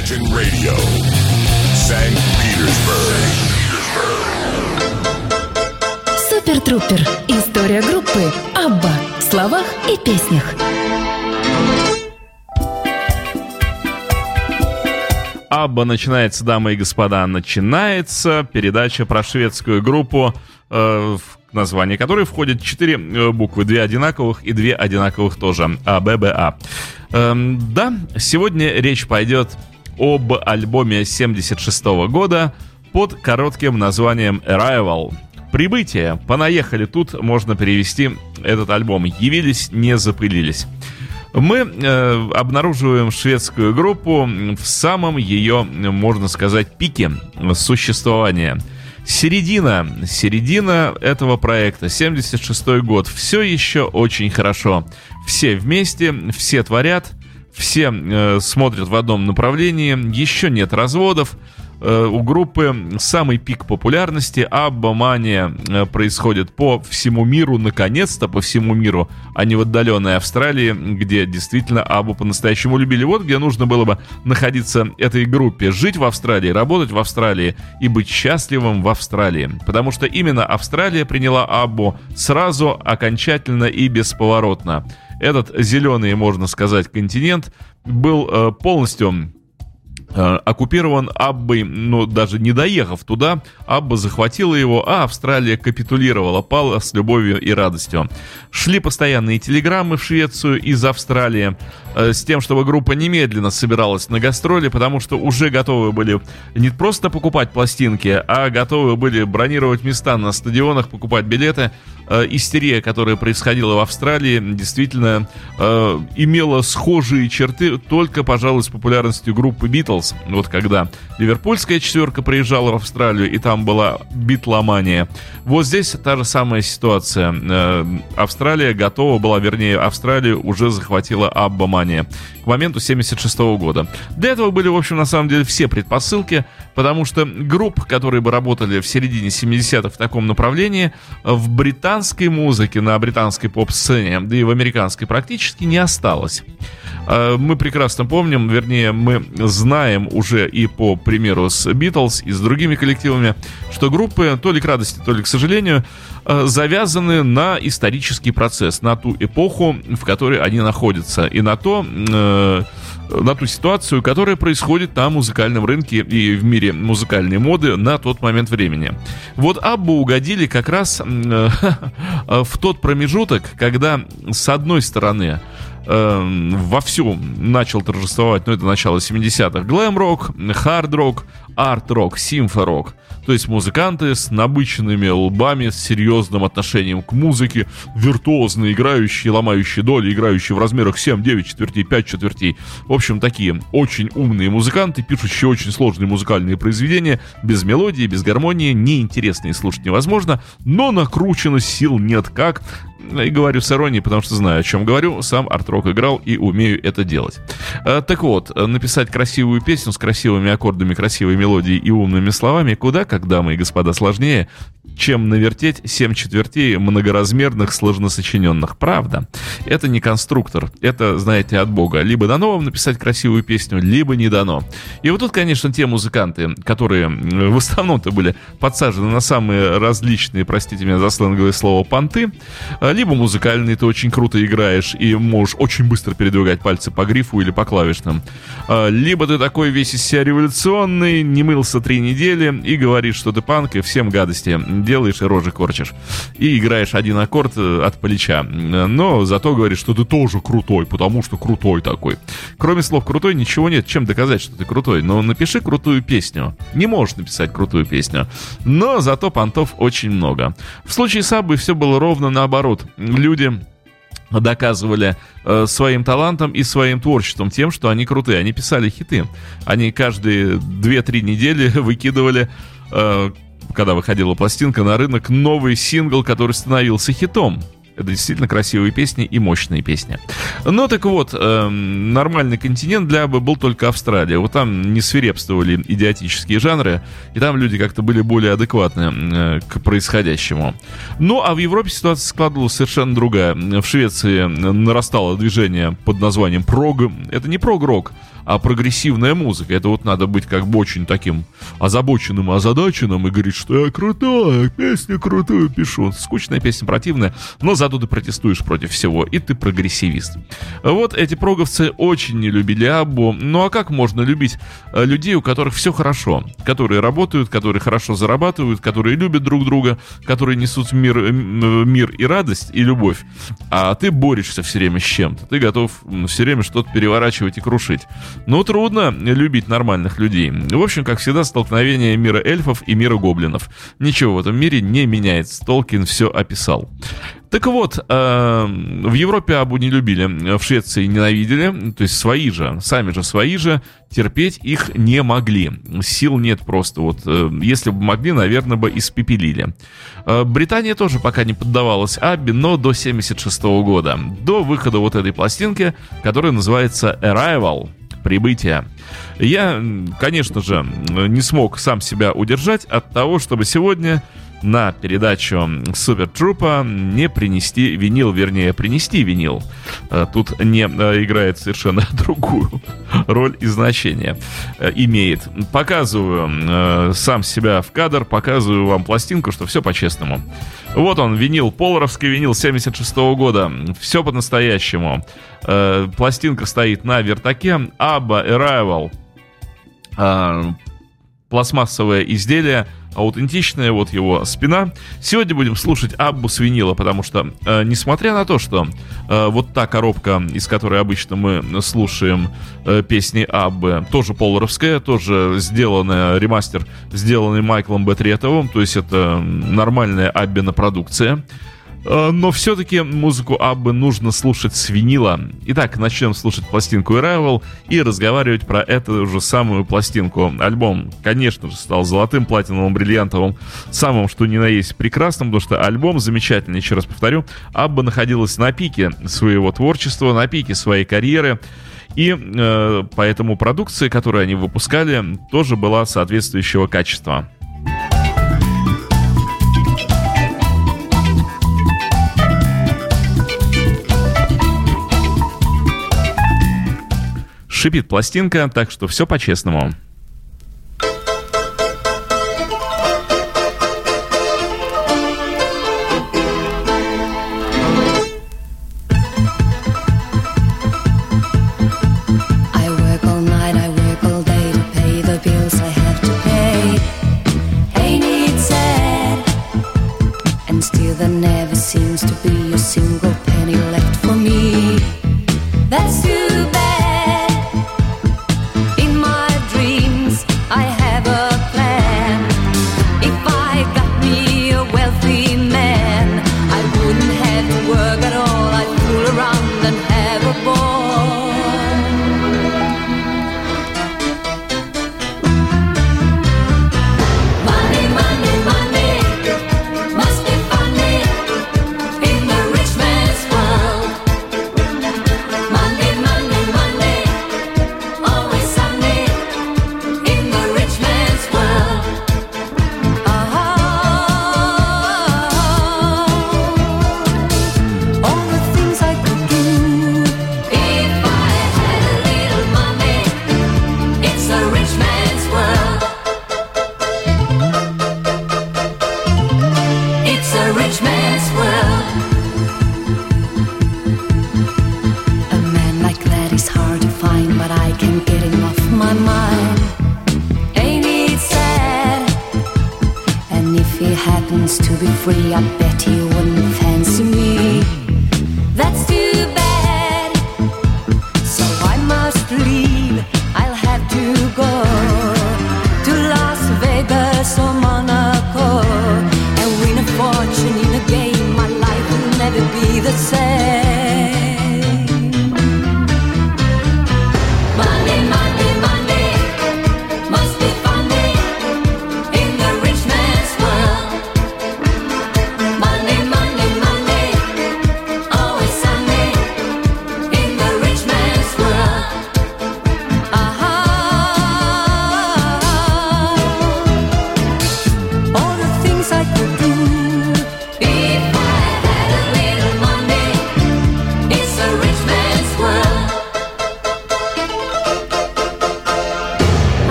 Imagine Radio, St. Petersburg. Супер Трупер. История группы Абба в словах и песнях. Абба начинается, дамы и господа, начинается передача про шведскую группу, э, в название которой входят четыре э, буквы, две одинаковых и две одинаковых тоже, АББА. Эм, да, сегодня речь пойдет об альбоме 76 года под коротким названием Arrival. Прибытие. Понаехали. Тут можно перевести этот альбом. Явились, не запылились. Мы э, обнаруживаем шведскую группу в самом ее, можно сказать, пике существования. Середина, середина этого проекта, 76 год, все еще очень хорошо. Все вместе, все творят, все э, смотрят в одном направлении, еще нет разводов, Э, у группы самый пик популярности. Абба э, происходит по всему миру, наконец-то по всему миру, а не в отдаленной Австралии, где действительно Аббу по-настоящему любили. Вот где нужно было бы находиться этой группе, жить в Австралии, работать в Австралии и быть счастливым в Австралии. Потому что именно Австралия приняла Аббу сразу, окончательно и бесповоротно. Этот зеленый, можно сказать, континент был э, полностью оккупирован Аббой, но даже не доехав туда, Абба захватила его, а Австралия капитулировала, пала с любовью и радостью. Шли постоянные телеграммы в Швецию из Австралии э, с тем, чтобы группа немедленно собиралась на гастроли, потому что уже готовы были не просто покупать пластинки, а готовы были бронировать места на стадионах, покупать билеты. Э, истерия, которая происходила в Австралии, действительно имела схожие черты, только, пожалуй, с популярностью группы Битлз Битлз. Вот когда ливерпульская четверка приезжала в Австралию, и там была битломания. Вот здесь та же самая ситуация. Э, Австралия готова была, вернее, Австралию уже захватила Аббамания моменту 76 года. Для этого были, в общем, на самом деле все предпосылки, потому что групп, которые бы работали в середине 70-х в таком направлении, в британской музыке, на британской поп-сцене, да и в американской практически не осталось. Э, мы прекрасно помним, вернее, мы знаем уже и по примеру с Битлз и с другими коллективами, что группы, то ли к радости, то ли к сожалению, завязаны на исторический процесс, на ту эпоху, в которой они находятся, и на то, э, на ту ситуацию, которая происходит на музыкальном рынке и в мире музыкальной моды на тот момент времени. Вот Аббу угодили как раз в тот промежуток, когда с одной стороны э, вовсю начал торжествовать, ну, это начало 70-х, глэм-рок, хард-рок, арт-рок, симфорок. То есть музыканты с набыченными лбами, с серьезным отношением к музыке, виртуозно играющие, ломающие доли, играющие в размерах 7, 9 четвертей, 5 четвертей. В общем, такие очень умные музыканты, пишущие очень сложные музыкальные произведения, без мелодии, без гармонии, неинтересные слушать невозможно, но накручено сил нет как. И говорю с иронией, потому что знаю, о чем говорю. Сам арт-рок играл и умею это делать. А, так вот, написать красивую песню с красивыми аккордами, красивой мелодией и умными словами куда, как дамы и господа, сложнее, чем навертеть 7 четвертей многоразмерных, сложносочиненных. Правда. Это не конструктор. Это, знаете, от бога. Либо дано вам написать красивую песню, либо не дано. И вот тут, конечно, те музыканты, которые в основном-то были подсажены на самые различные, простите меня за сленговое слово, понты, либо музыкальные, ты очень круто играешь и можешь очень быстро передвигать пальцы по грифу или по клавишным. Либо ты такой весь из себя революционный, не мылся три недели и говоришь, что ты панк и всем гадости делаешь и рожи корчишь. И играешь один аккорд э, от плеча. Но зато говоришь, что ты тоже крутой, потому что крутой такой. Кроме слов крутой ничего нет, чем доказать, что ты крутой. Но напиши крутую песню. Не можешь написать крутую песню. Но зато понтов очень много. В случае с Аббой все было ровно наоборот. Люди доказывали э, своим талантом и своим творчеством тем, что они крутые. Они писали хиты. Они каждые 2-3 недели выкидывали э, когда выходила пластинка на рынок, новый сингл, который становился хитом. Это действительно красивые песни и мощные песни. Ну так вот, э, нормальный континент для Абы был только Австралия. Вот там не свирепствовали идиотические жанры, и там люди как-то были более адекватны э, к происходящему. Ну а в Европе ситуация складывалась совершенно другая. В Швеции нарастало движение под названием прог. Это не прог-рок, а прогрессивная музыка. Это вот надо быть как бы очень таким озабоченным, озадаченным и говорить, что я крутой, песню крутую пишу. Скучная песня противная, но зато ты протестуешь против всего, и ты прогрессивист. Вот эти проговцы очень не любили Аббу. Ну а как можно любить э, людей, у которых все хорошо, которые работают, которые хорошо зарабатывают, которые любят друг друга, которые несут мир, э, мир и радость, и любовь, а ты борешься все время с чем-то, ты готов все время что-то переворачивать и крушить. Ну, трудно любить нормальных людей. В общем, как всегда, столкновение мира эльфов и мира гоблинов. Ничего в этом мире не меняется. Толкин все описал. Так вот, э, в Европе Абу не любили, в Швеции ненавидели, то есть свои же, сами же свои же, терпеть их не могли. Сил нет просто. Вот, э, если бы могли, наверное, бы испепелили. Э, Британия тоже пока не поддавалась Абби, но до 76 года, до выхода вот этой пластинки, которая называется Arrival прибытия. Я, конечно же, не смог сам себя удержать от того, чтобы сегодня на передачу Супер Трупа не принести винил, вернее, принести винил. Э, тут не э, играет совершенно другую роль и значение э, имеет. Показываю сам себя в кадр, показываю вам пластинку, что все по-честному. Вот он, винил, поларовский винил 76 -го года. Все по-настоящему. Пластинка стоит на вертаке. Аба Arrival. Пластмассовое изделие аутентичная, вот его спина. Сегодня будем слушать Аббу с винила, потому что, э, несмотря на то, что э, вот та коробка, из которой обычно мы слушаем э, песни Аббы, тоже поларовская, тоже сделанная, ремастер, сделанный Майклом Бетретовым, то есть это нормальная Аббина продукция. Э, но все-таки музыку Аббы нужно слушать с винила. Итак, начнем слушать пластинку Arrival и разговаривать про эту же самую пластинку. Альбом, конечно же, стал золотым, платиновым, бриллиантовым, самым что ни на есть прекрасным, потому что альбом замечательный, еще раз повторю. Абба находилась на пике своего творчества, на пике своей карьеры. И э, поэтому продукция, которую они выпускали, тоже была соответствующего качества. Шипит пластинка, так что все по-честному. Money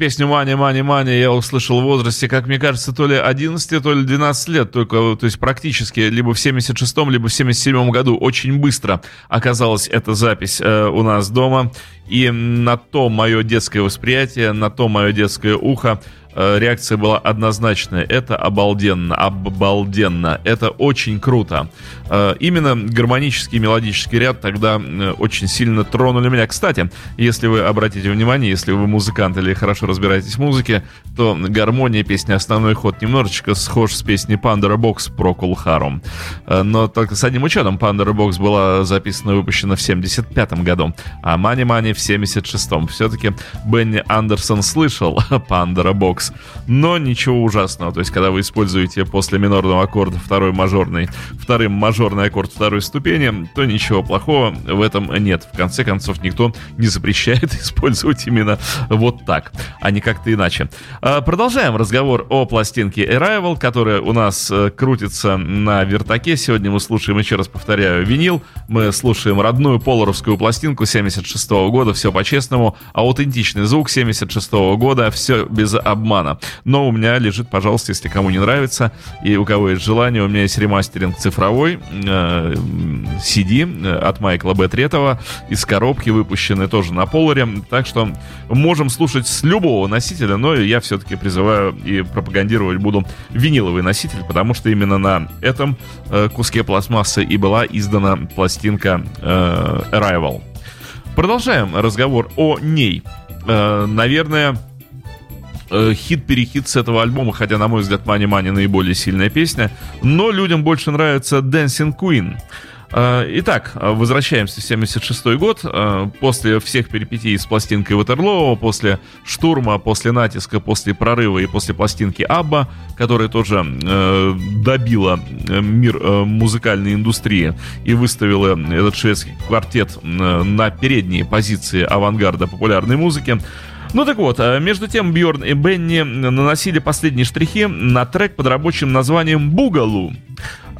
песню «Мани, мани, мани» я услышал в возрасте, как мне кажется, то ли 11, то ли 12 лет, только, то есть практически либо в 76-м, либо в 77-м году. Очень быстро оказалась эта запись э, у нас дома. И на то мое детское восприятие, на то мое детское ухо Э, реакция была однозначная. Это обалденно, обалденно. Это очень круто. Э, именно гармонический мелодический ряд тогда э, очень сильно тронули меня. Кстати, если вы обратите внимание, если вы музыкант или хорошо разбираетесь в музыке, то гармония песни «Основной ход» немножечко схож с песней Pandora Box про Кулхару. Но только с одним учетом. Pandora Box была записана и выпущена в 75 году, а Money Money в 76-м. Все-таки Бенни Андерсон слышал Box бокс. Но ничего ужасного. То есть, когда вы используете после минорного аккорда второй мажорный, вторым мажорный аккорд второй ступени, то ничего плохого в этом нет. В конце концов, никто не запрещает использовать именно вот так, а не как-то иначе. А, продолжаем разговор о пластинке Arrival, которая у нас э, крутится на вертаке. Сегодня мы слушаем, еще раз повторяю, винил. Мы слушаем родную поларовскую пластинку 76 -го года, все по-честному. Аутентичный звук 76 -го года, все без обмана. Но у меня лежит, пожалуйста, если кому не нравится, и у кого есть желание, у меня есть ремастеринг цифровой э, CD э, от Майкла Б. Третова из коробки, выпущенный тоже на Поларе. Так что можем слушать с любого носителя, но я все-таки призываю и пропагандировать буду виниловый носитель, потому что именно на этом э, куске пластмассы и была издана пластинка э, Arrival. Продолжаем разговор о ней. Э, наверное, э, хит-перехит с этого альбома, хотя, на мой взгляд, Мани Мани наиболее сильная песня, но людям больше нравится Dancing Queen. Э, итак, возвращаемся в 76 год. Э, после всех перипетий с пластинкой Ватерлоо, после штурма, после натиска, после прорыва и после пластинки Абба, которая тоже э, добила мир музыкальной индустрии и выставила этот шведский квартет на передние позиции авангарда популярной музыки, ну так вот, между тем Бьорн и Бенни наносили последние штрихи на трек под рабочим названием «Бугалу».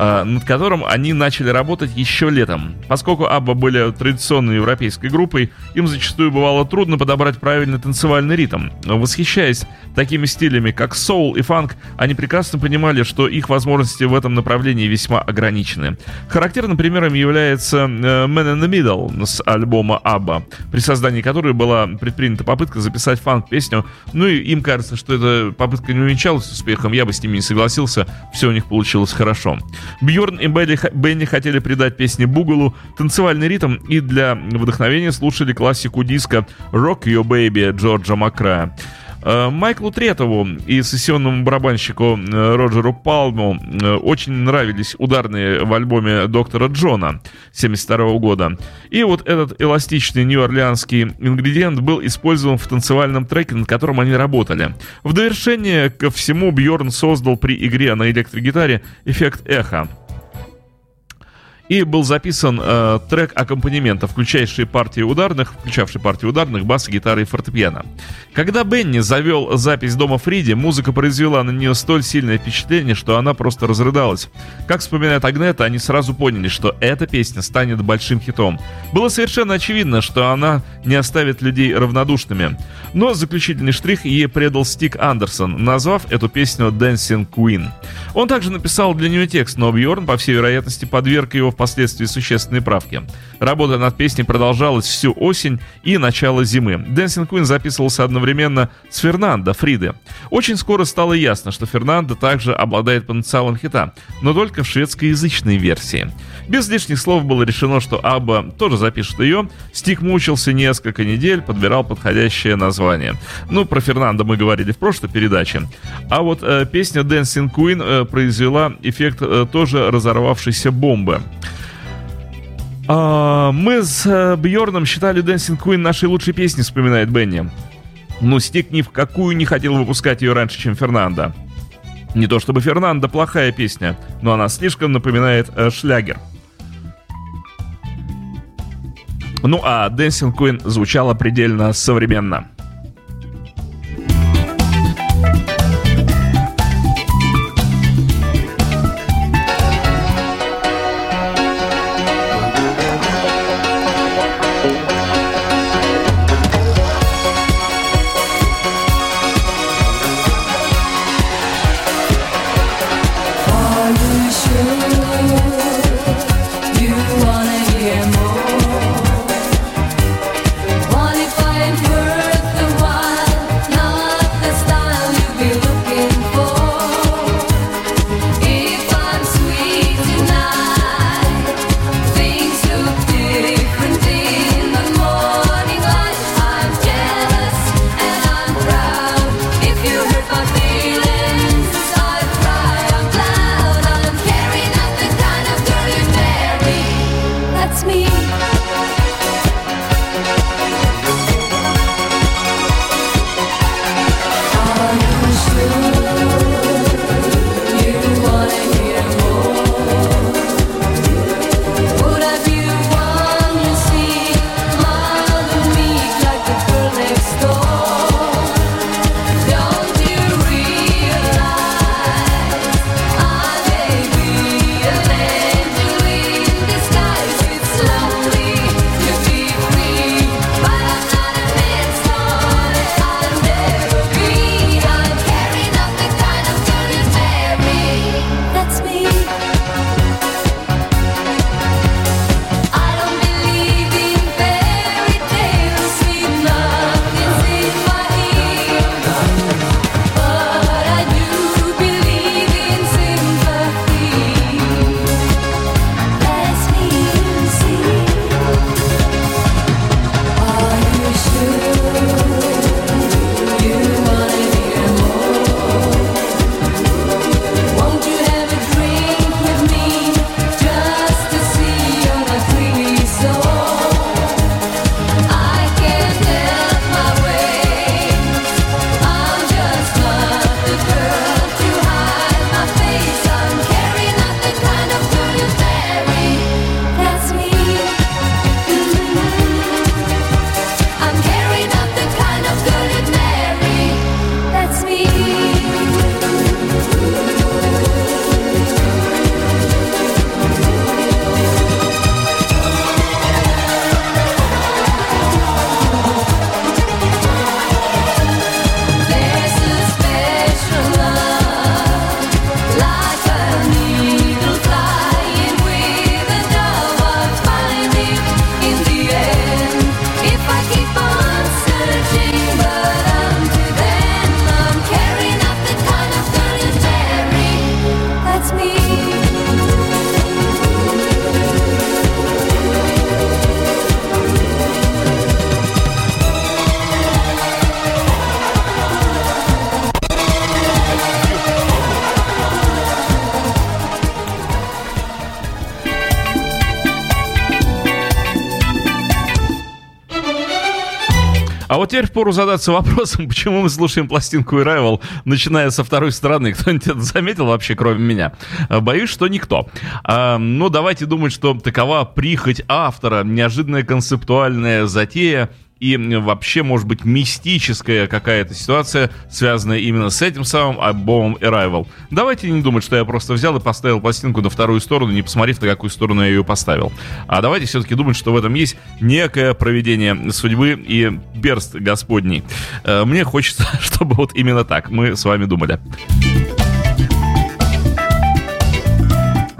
А, над которым они начали работать еще летом. Поскольку Абба были традиционной европейской группой, им зачастую бывало трудно подобрать правильный танцевальный ритм. Восхищаясь такими стилями, как соул и фанк, они прекрасно понимали, что их возможности в этом направлении весьма ограничены. Характерным примером является э, Man in the Middle с альбома Абба, при создании которой была предпринята попытка записать фанк-песню, ну и им кажется, что эта попытка не увенчалась успехом, я бы с ними не согласился, все у них получилось хорошо. Бьорн и Белли, Бенни хотели придать песне Бугалу танцевальный ритм и для вдохновения слушали классику диска «Rock Your Baby» Джорджа Макра. Э, Майклу Третову и сессионному барабанщику э, Роджеру Палму э, очень нравились ударные в альбоме доктора Джона 72 года. И вот этот эластичный нью-орлеанский ингредиент был использован в танцевальном треке, над которым они работали. В довершение ко всему Бьорн создал при игре на электрогитаре эффект эхо и был записан э, трек аккомпанемента, включающий партии ударных, включавший партии ударных, бас, гитары и фортепиано. Когда Бенни завел запись дома Фриди, музыка произвела на нее столь сильное впечатление, что она просто разрыдалась. Как вспоминает Агнета, они сразу поняли, что эта песня станет большим хитом. Было совершенно очевидно, что она не оставит людей равнодушными. Но заключительный штрих ей предал Стик Андерсон, назвав эту песню «Dancing Queen». Он также написал для нее текст, но Бьорн, по всей вероятности, подверг его в впоследствии существенные правки. Работа над песней продолжалась всю осень и начало зимы. Dancing Queen записывался одновременно с Фернандо Фриды. Очень скоро стало ясно, что Фернандо также обладает потенциалом хита, но только в шведскоязычной версии. Без лишних слов было решено, что Абба тоже запишет ее. Стик мучился несколько недель, подбирал подходящее название. Ну, про Фернандо мы говорили в прошлой передаче. А вот э, песня Dancing Queen э, произвела эффект э, тоже разорвавшейся бомбы. А, мы с э, Бьорном считали Dancing Queen нашей лучшей песней, вспоминает Бенни. Но Стик ни в какую не хотел выпускать ее раньше, чем Фернандо. Не то чтобы Фернандо плохая песня, но она слишком напоминает э, шлягер. Ну а Dancing Queen звучала предельно современно. Теперь пору задаться вопросом, почему мы слушаем пластинку Arrival, начиная со второй стороны. Кто-нибудь это заметил вообще, кроме меня? А, боюсь, что никто. А, ну, давайте думать, что такова прихоть автора, неожиданная концептуальная затея, и вообще, может быть, мистическая какая-то ситуация, связанная именно с этим самым альбомом Arrival. Давайте не думать, что я просто взял и поставил пластинку на вторую сторону, не посмотрев, на какую сторону я ее поставил. А давайте все-таки думать, что в этом есть некое проведение судьбы и перст Господний. Э, мне хочется, чтобы вот именно так мы с вами думали.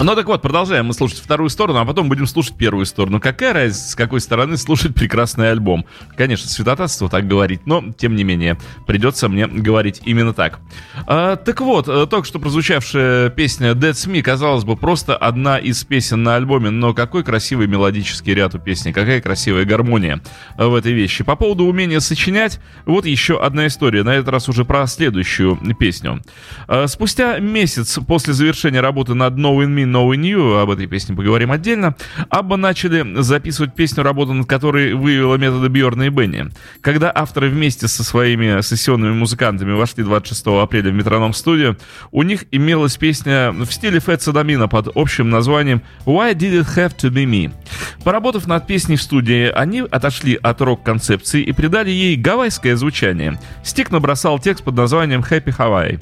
Ну так вот, продолжаем мы слушать вторую сторону, а потом будем слушать первую сторону. Какая разница, с какой стороны слушать прекрасный альбом? Конечно, святотатство так говорить, но тем не менее, придется мне говорить именно так. А, так вот, э, только что прозвучавшая песня Dead Me, казалось бы, просто одна из песен на альбоме, но какой красивый мелодический ряд у песни, какая красивая гармония в этой вещи. По поводу умения сочинять, вот еще одна история, на этот раз уже про следующую песню. А, спустя месяц после завершения работы над No No New, об этой песне поговорим отдельно, Абба начали записывать песню, работу над которой выявила методы Бьорна и Бенни. Когда авторы вместе со своими сессионными музыкантами вошли 26 апреля в метроном студию, у них имелась песня в стиле Фэт Садамина под общим названием «Why Did It Have To Be Me?». Поработав над песней в студии, они отошли от рок-концепции и придали ей гавайское звучание. Стик набросал текст под названием «Happy Hawaii»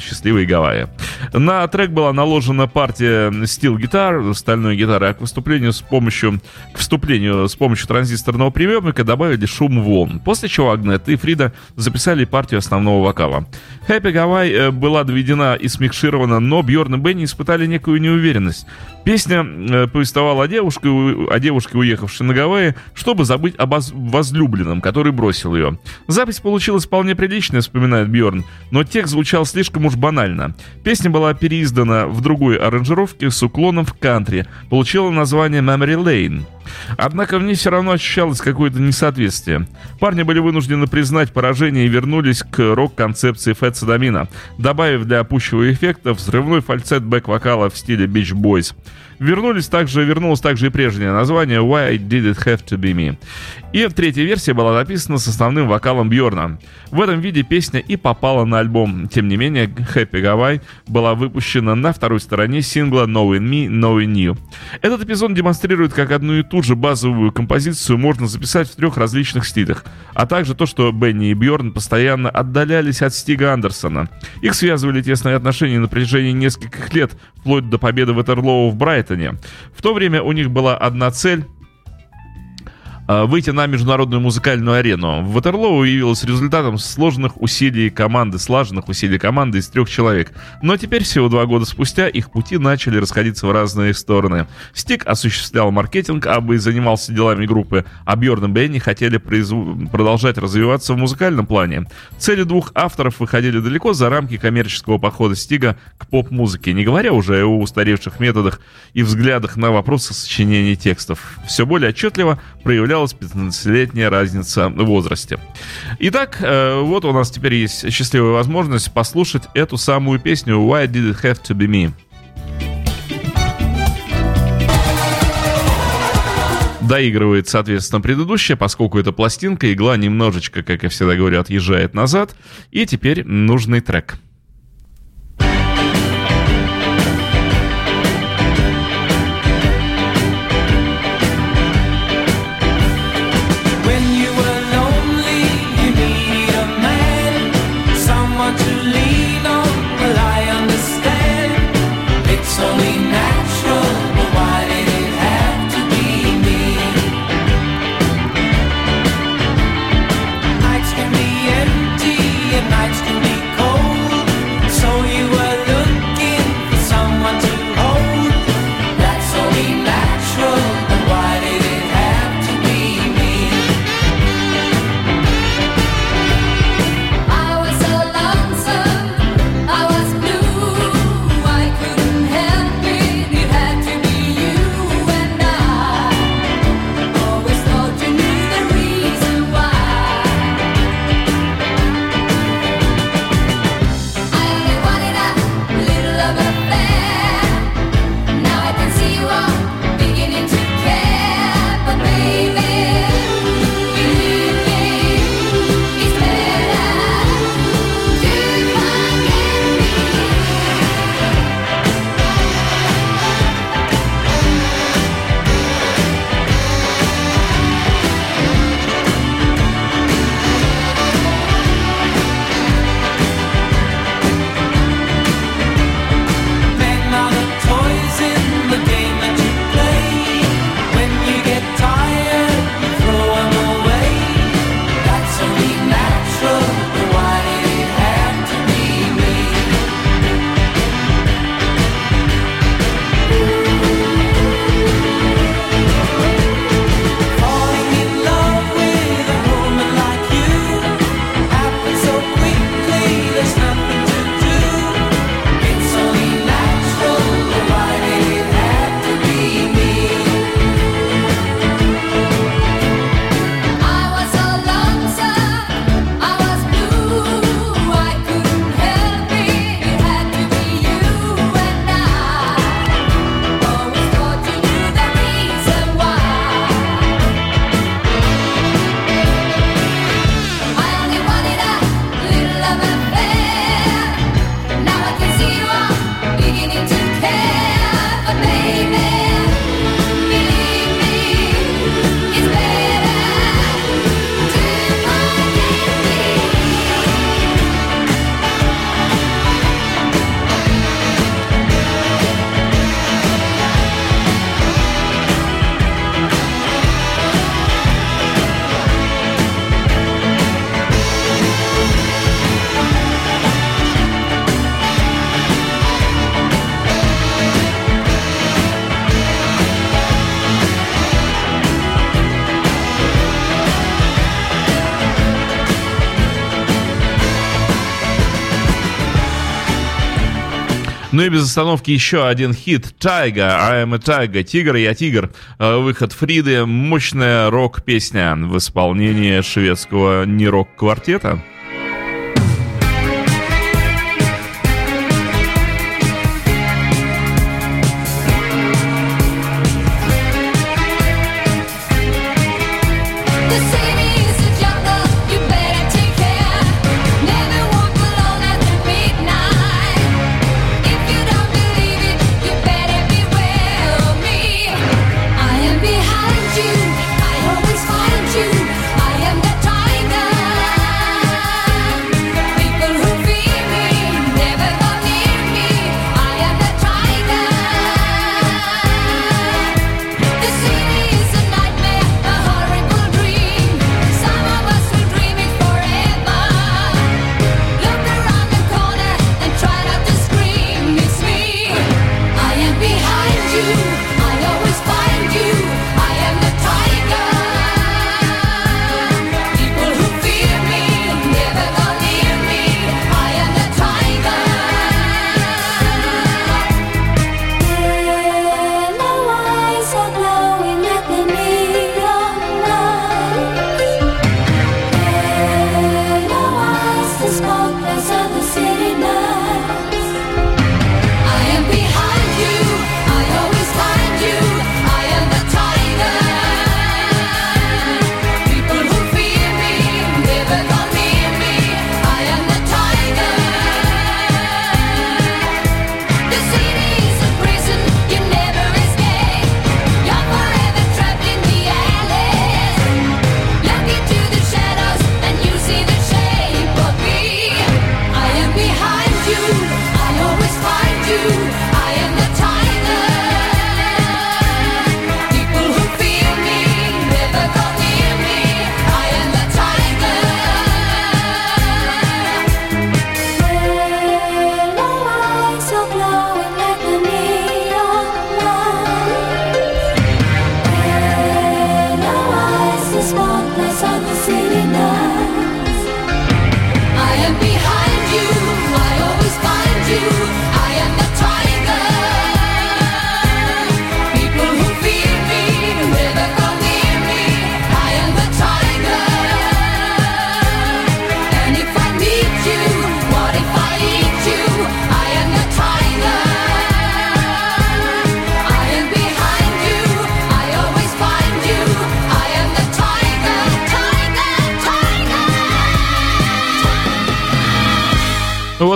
счастливые Гавайи. На трек была наложена партия стил гитар, стальной гитары, а к выступлению с помощью, к вступлению с помощью транзисторного приемника добавили шум волн. После чего Агнет и Фрида записали партию основного вокала. Happy Гавай э, была доведена и смикширована, но Бьорн и Бенни испытали некую неуверенность. Песня э, повествовала о девушке, о девушке, уехавшей на Гавайи, чтобы забыть об возлюбленном, который бросил ее. Запись получилась вполне приличная, вспоминает Бьорн, но текст звучал слишком уж банально. Песня была переиздана в другой аранжировке с уклоном в кантри, получила название Memory Lane. Однако в ней все равно ощущалось какое-то несоответствие. Парни были вынуждены признать поражение и вернулись к рок-концепции Фэт Садамина, добавив для пущего эффекта взрывной фальцет бэк-вокала в стиле Beach Boys. Вернулись также, вернулось также и прежнее название Why Did It Have To Be Me. И третья версия была написана с основным вокалом Бьорна. В этом виде песня и попала на альбом. Тем не менее, Happy Hawaii была выпущена на второй стороне сингла Knowing Me, Knowing You. Этот эпизод демонстрирует, как одну и ту же базовую композицию можно записать в трех различных стилях, а также то, что Бенни и Бьорн постоянно отдалялись от Стига Андерсона. Их связывали тесные отношения на протяжении нескольких лет, вплоть до победы Ватерлоу в Брайтоне. В то время у них была одна цель выйти на международную музыкальную арену. Ватерлоу явилось результатом сложных усилий команды, слаженных усилий команды из трех человек. Но теперь, всего два года спустя, их пути начали расходиться в разные стороны. Стик осуществлял маркетинг, Абы занимался делами группы, а Бьорн и Бенни хотели произв... продолжать развиваться в музыкальном плане. Цели двух авторов выходили далеко за рамки коммерческого похода Стига к поп-музыке, не говоря уже о устаревших методах и взглядах на вопросы сочинения текстов. Все более отчетливо проявлял проявлялась 15-летняя разница в возрасте. Итак, э, вот у нас теперь есть счастливая возможность послушать эту самую песню «Why Did It Have To Be Me?». доигрывает, соответственно, предыдущая, поскольку это пластинка, игла немножечко, как я всегда говорю, отъезжает назад, и теперь нужный трек. Ну и без остановки еще один хит «Тайга», «I am a Tiger», «Тигр, я тигр». Э, выход Фриды, мощная рок-песня в исполнении шведского не-рок-квартета.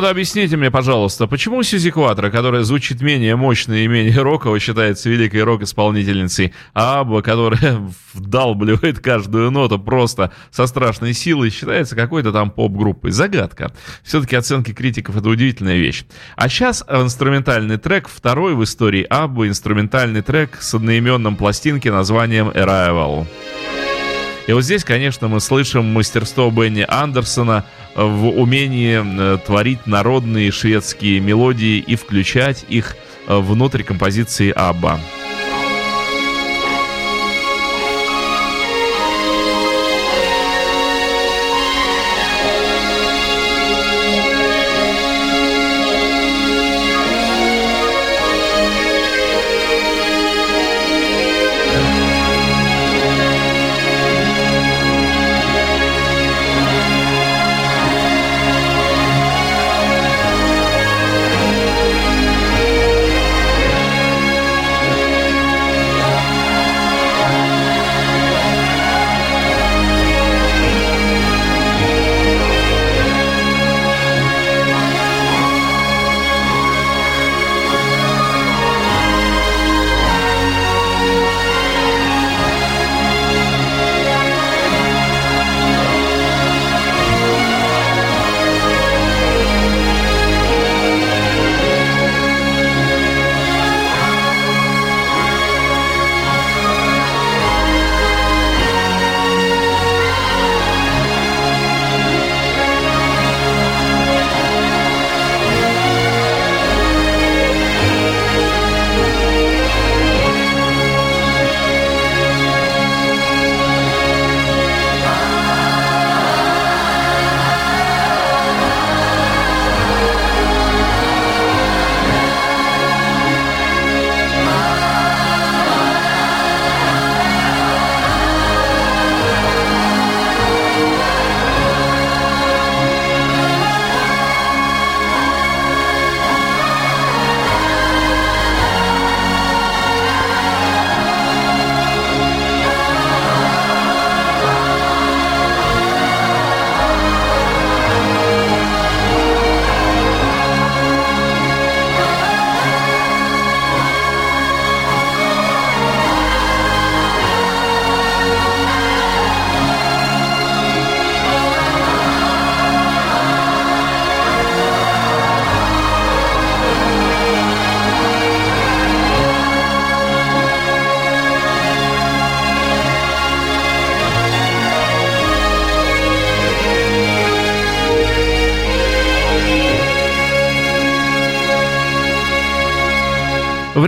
Объясните мне, пожалуйста, почему Сьюзи Кватро, которая звучит менее мощно и менее роково, считается великой рок-исполнительницей, а Абба, которая вдалбливает каждую ноту просто со страшной силой, считается какой-то там поп-группой? Загадка. Все-таки оценки критиков — это удивительная вещь. А сейчас инструментальный трек, второй в истории Абба, инструментальный трек с одноименным пластинки названием «Arrival». И вот здесь, конечно, мы слышим мастерство Бенни Андерсона в умении э, творить народные шведские мелодии и включать их э, внутрь композиции Абба.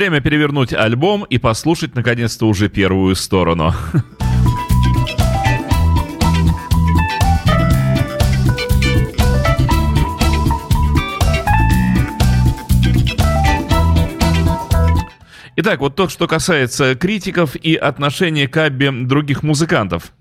Время перевернуть альбом и послушать наконец-то уже первую сторону. Итак, вот то, что касается критиков и отношения к Абби других музыкантов.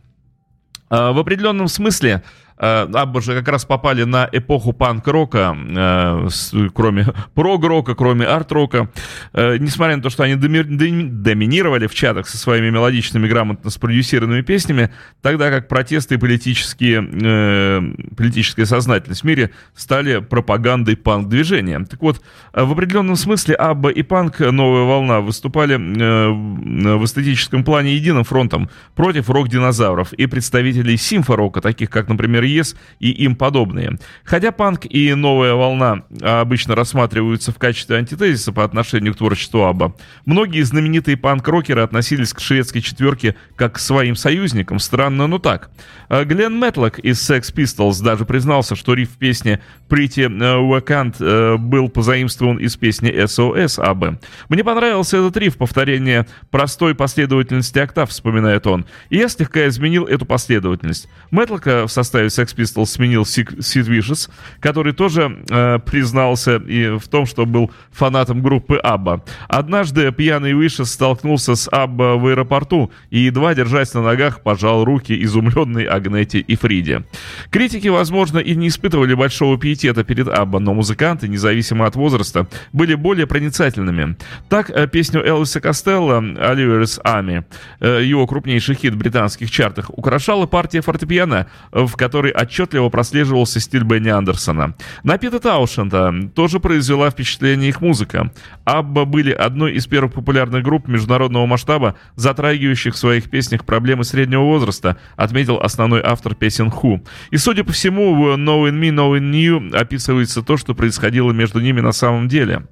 А, в определенном смысле Абба же как раз попали на эпоху панк-рока, э, кроме прог-рока, кроме арт-рока. Э, несмотря на то, что они доминировали в чатах со своими мелодичными, грамотно спродюсированными песнями, тогда как протесты и политические, политическая сознательность в мире стали пропагандой панк-движения. Так вот, в определенном смысле Абба и панк «Новая волна» выступали в эстетическом плане единым фронтом против рок-динозавров и представителей симфорока, таких как, например, ЕС и им подобные. Хотя панк и новая волна обычно рассматриваются в качестве антитезиса по отношению к творчеству Абба, многие знаменитые панк-рокеры относились к шведской четверке как к своим союзникам. Странно, но так. А Глен Мэтлок из Sex Pistols даже признался, что риф в песне Pretty Wakant э, был позаимствован из песни SOS Аббы. Мне понравился этот риф, повторение простой последовательности октав, вспоминает он. И я слегка изменил эту последовательность. Мэтлока в составе Sex Pistols сменил Сид Vicious, который тоже э, признался и в том, что был фанатом группы Абба. Однажды пьяный Vicious столкнулся с Абба в аэропорту и, едва держась на ногах, пожал руки изумленной Агнете и Фриде. Критики, возможно, и не испытывали большого пиетета перед Абба, но музыканты, независимо от возраста, были более проницательными. Так, э, песню Элвиса Костелло «Oliver's Army», э, его крупнейший хит в британских чартах, украшала партия фортепиано, в которой которой отчетливо прослеживался стиль Бенни Андерсона. На Пита Таушенда тоже произвела впечатление их музыка. Абба были одной из первых популярных групп международного масштаба, затрагивающих в своих песнях проблемы среднего возраста, отметил основной автор песен Ху. И, судя по всему, в Knowing Me, Knowing You описывается то, что происходило между ними на самом деле.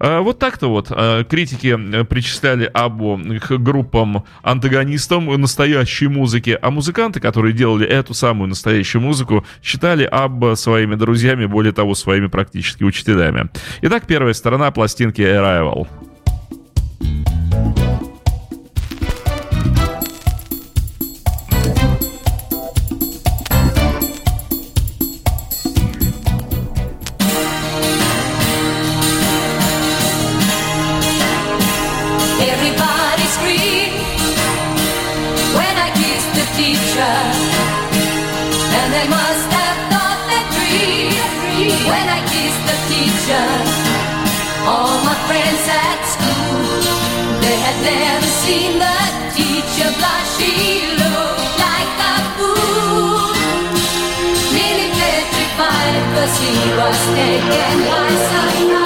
А, вот так-то вот а, критики э, причисляли Абу к группам антагонистам настоящей музыки, а музыканты, которые делали эту самую настоящую музыку, считали Абба своими друзьями, более того, своими практически учителями. Итак, первая сторона пластинки Arrival. Was taken by sunrise.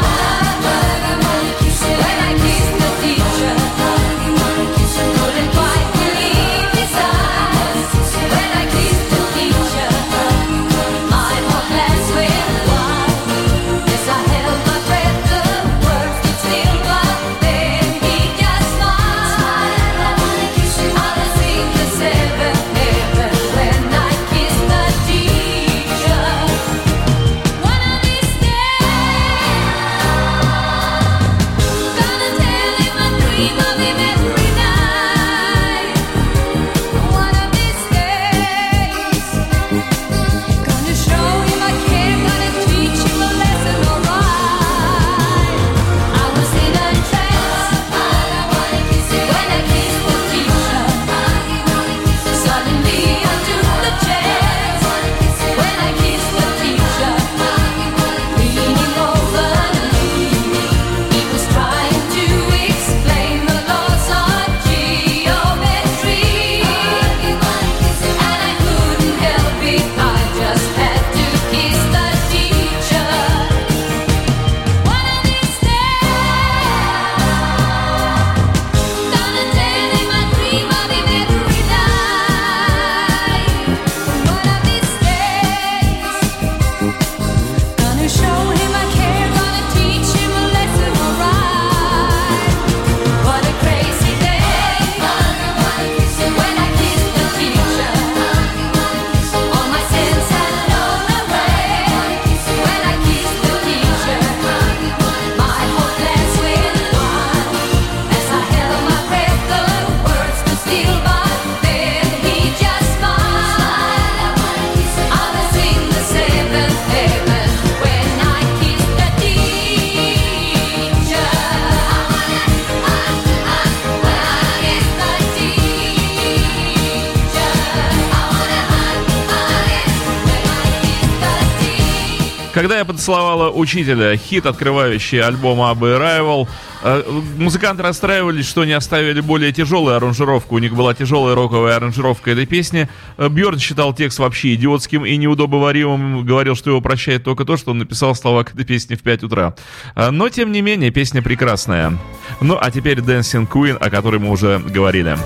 Учителя, хит, открывающий альбом Абба Rival, э, музыканты расстраивались, что не оставили более тяжелую аранжировку. У них была тяжелая роковая аранжировка этой песни. Э, Бьорн считал текст вообще идиотским и неудобоваримым. Говорил, что его прощает только то, что он написал слова к этой песне в 5 утра. Э, Но, тем не менее, песня прекрасная. Ну, а теперь Dancing Queen, о которой мы уже говорили.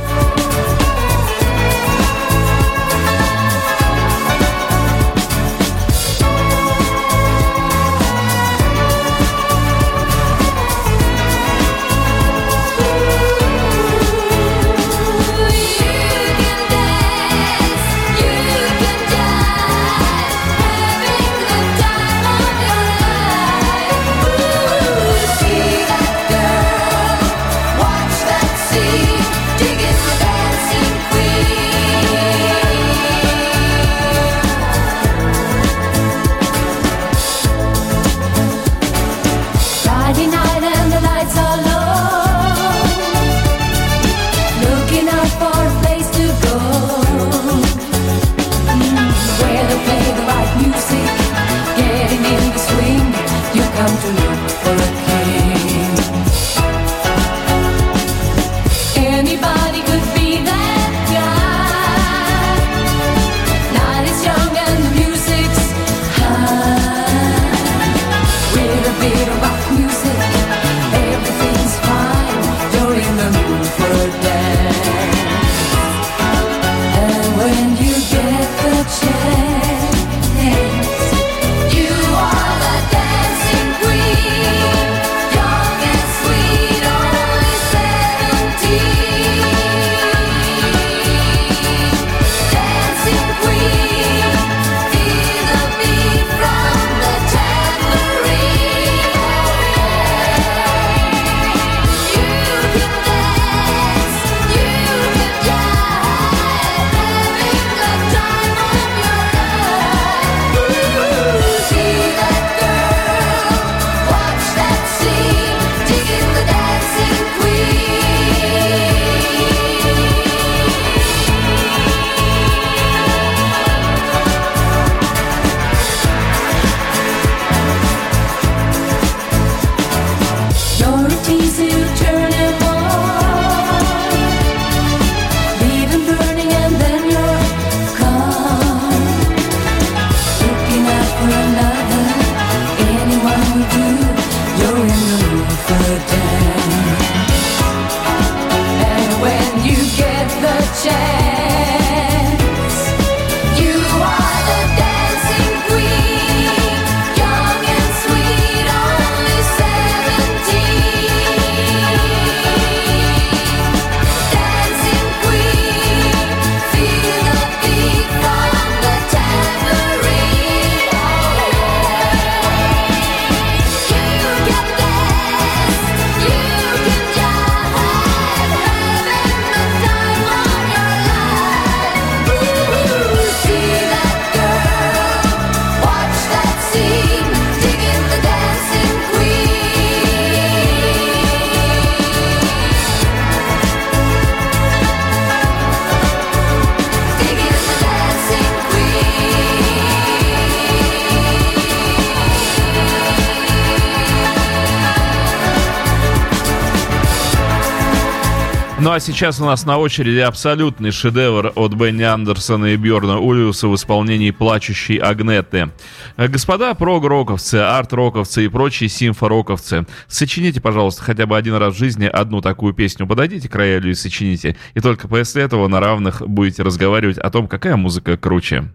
Ну а сейчас у нас на очереди абсолютный шедевр от Бенни Андерсона и Бьорна Ульюса в исполнении плачущей Агнеты. Господа прог-роковцы, арт-роковцы и прочие симфороковцы, сочините, пожалуйста, хотя бы один раз в жизни одну такую песню. Подойдите к роялю и сочините. И только после этого на равных будете разговаривать о том, какая музыка круче.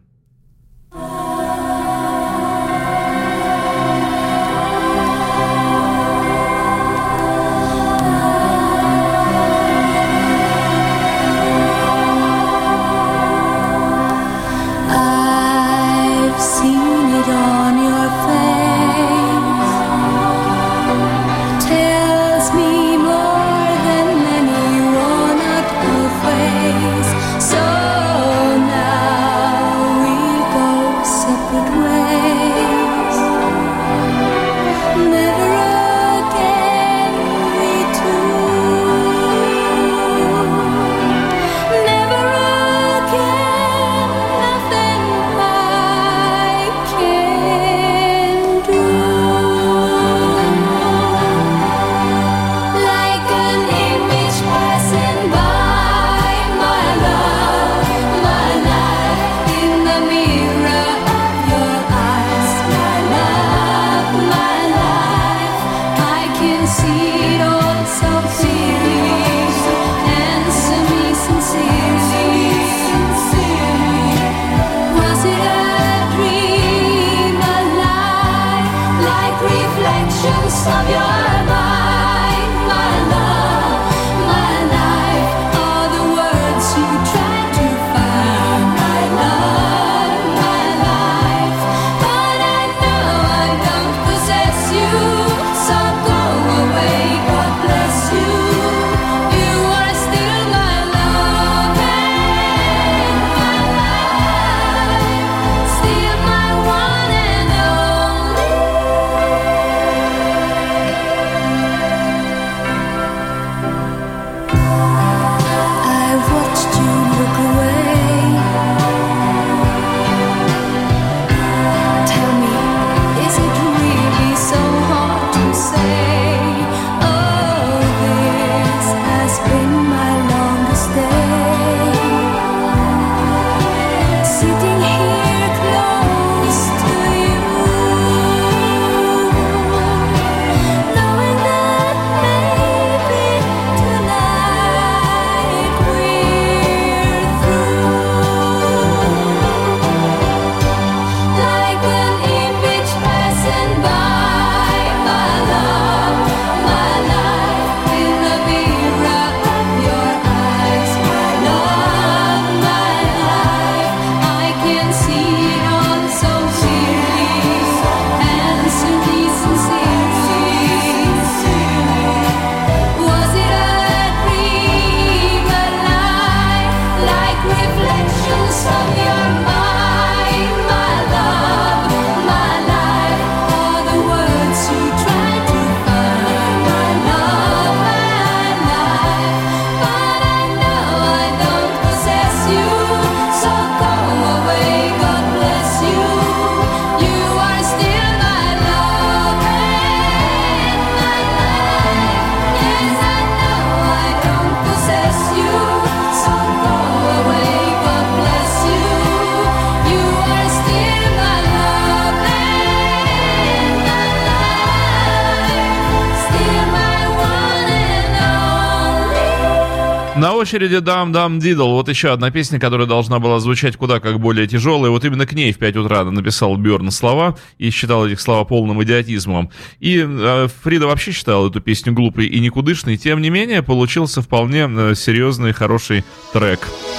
очереди «Дам, дам, дидл». Вот еще одна песня, которая должна была звучать куда как более тяжелая. Вот именно к ней в 5 утра написал Бёрн слова и считал этих слова полным идиотизмом. И э, Фрида вообще считала эту песню глупой и никудышной. Тем не менее, получился вполне э, серьезный, хороший трек. Трек.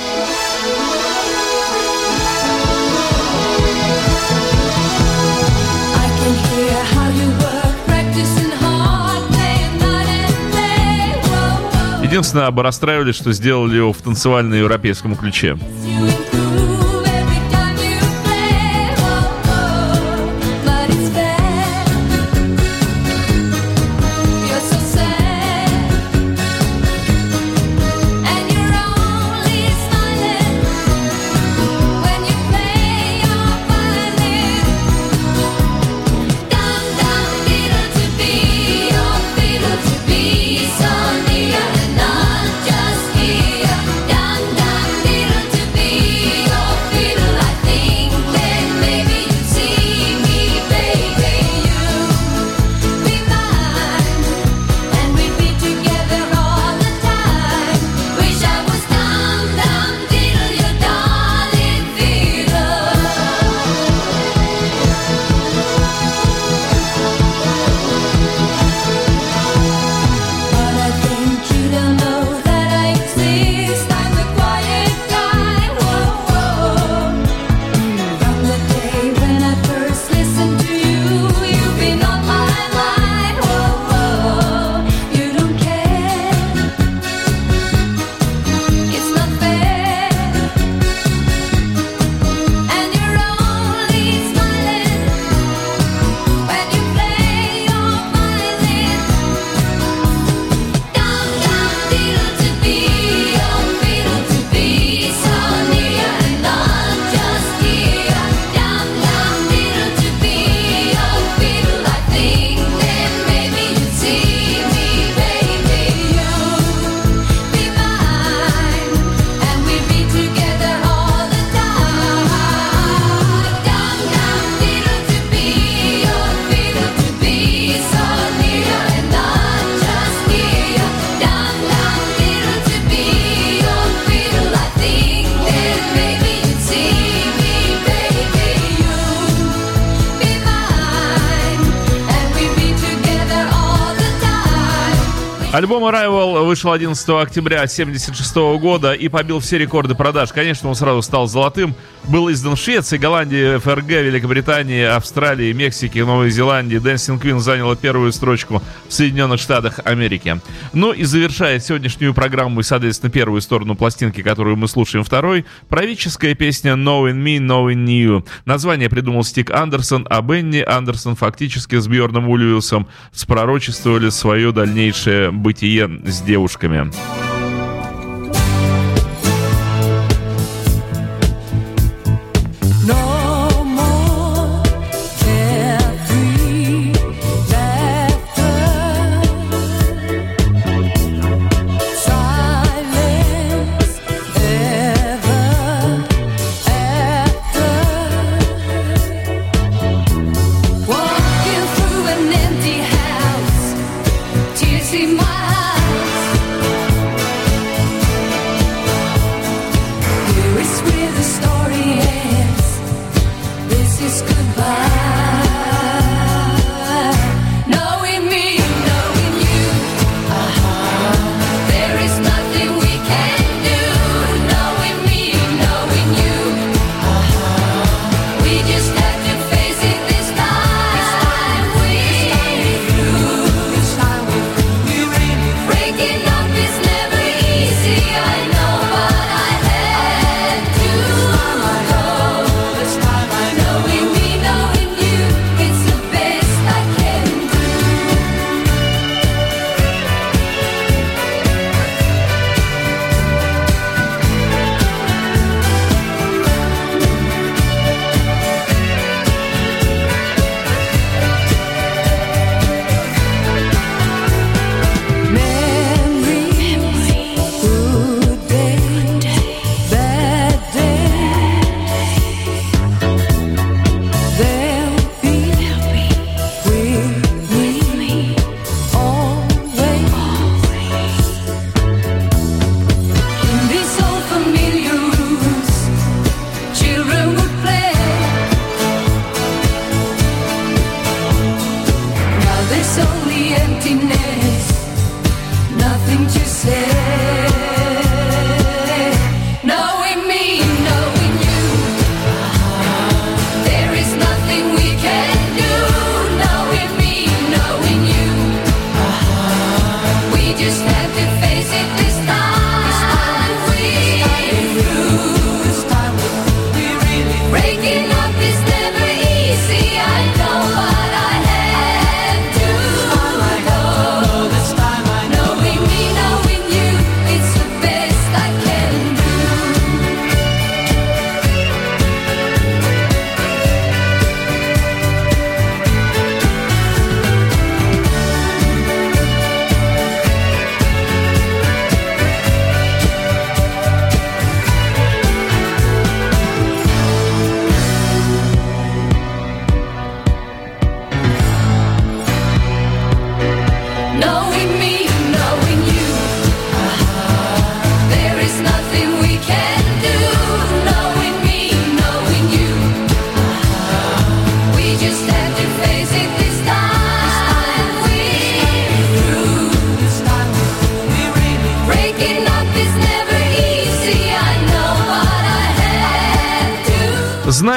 Единственное, оборастраивались, что сделали его в танцевально-европейском ключе. Альбом Arrival вышел 11 октября 1976 года и побил все рекорды продаж. Конечно, он сразу стал золотым. Был издан в Швеции, Голландии, ФРГ, Великобритании, Австралии, Мексике, Новой Зеландии. Dancing Queen заняла первую строчку в Соединенных Штатах Америки. Ну и завершая сегодняшнюю программу и, соответственно, первую сторону пластинки, которую мы слушаем второй, правительская песня Knowing Me, Knowing You. Название придумал Стик Андерсон, а Бенни Андерсон фактически с Бьорном Ульвиусом спророчествовали свое дальнейшее бытие с девушками.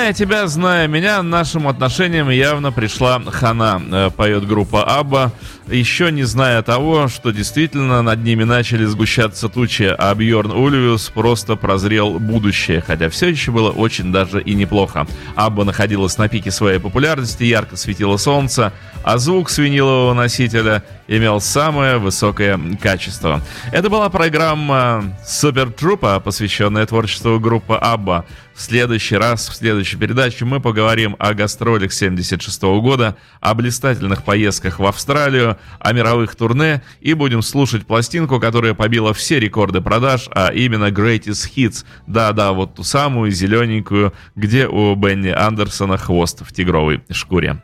Зная тебя, зная меня, нашим отношениям явно пришла хана, э, поет группа Абба, еще не зная того, что действительно над ними начали сгущаться тучи, а Бьорн Ульвиус просто прозрел будущее, хотя все еще было очень даже и неплохо. Абба находилась на пике своей популярности, ярко светило солнце, а звук с винилового носителя имел самое высокое качество. Это была программа Супер Трупа, посвященная творчеству группы Абба. В следующий раз, в следующей передаче мы поговорим о гастролях 76 года, о блистательных поездках в Австралию, о мировых турне и будем слушать пластинку, которая побила все рекорды продаж, а именно Greatest Hits. Да-да, вот ту самую зелененькую, где у Бенни Андерсона хвост в тигровой шкуре.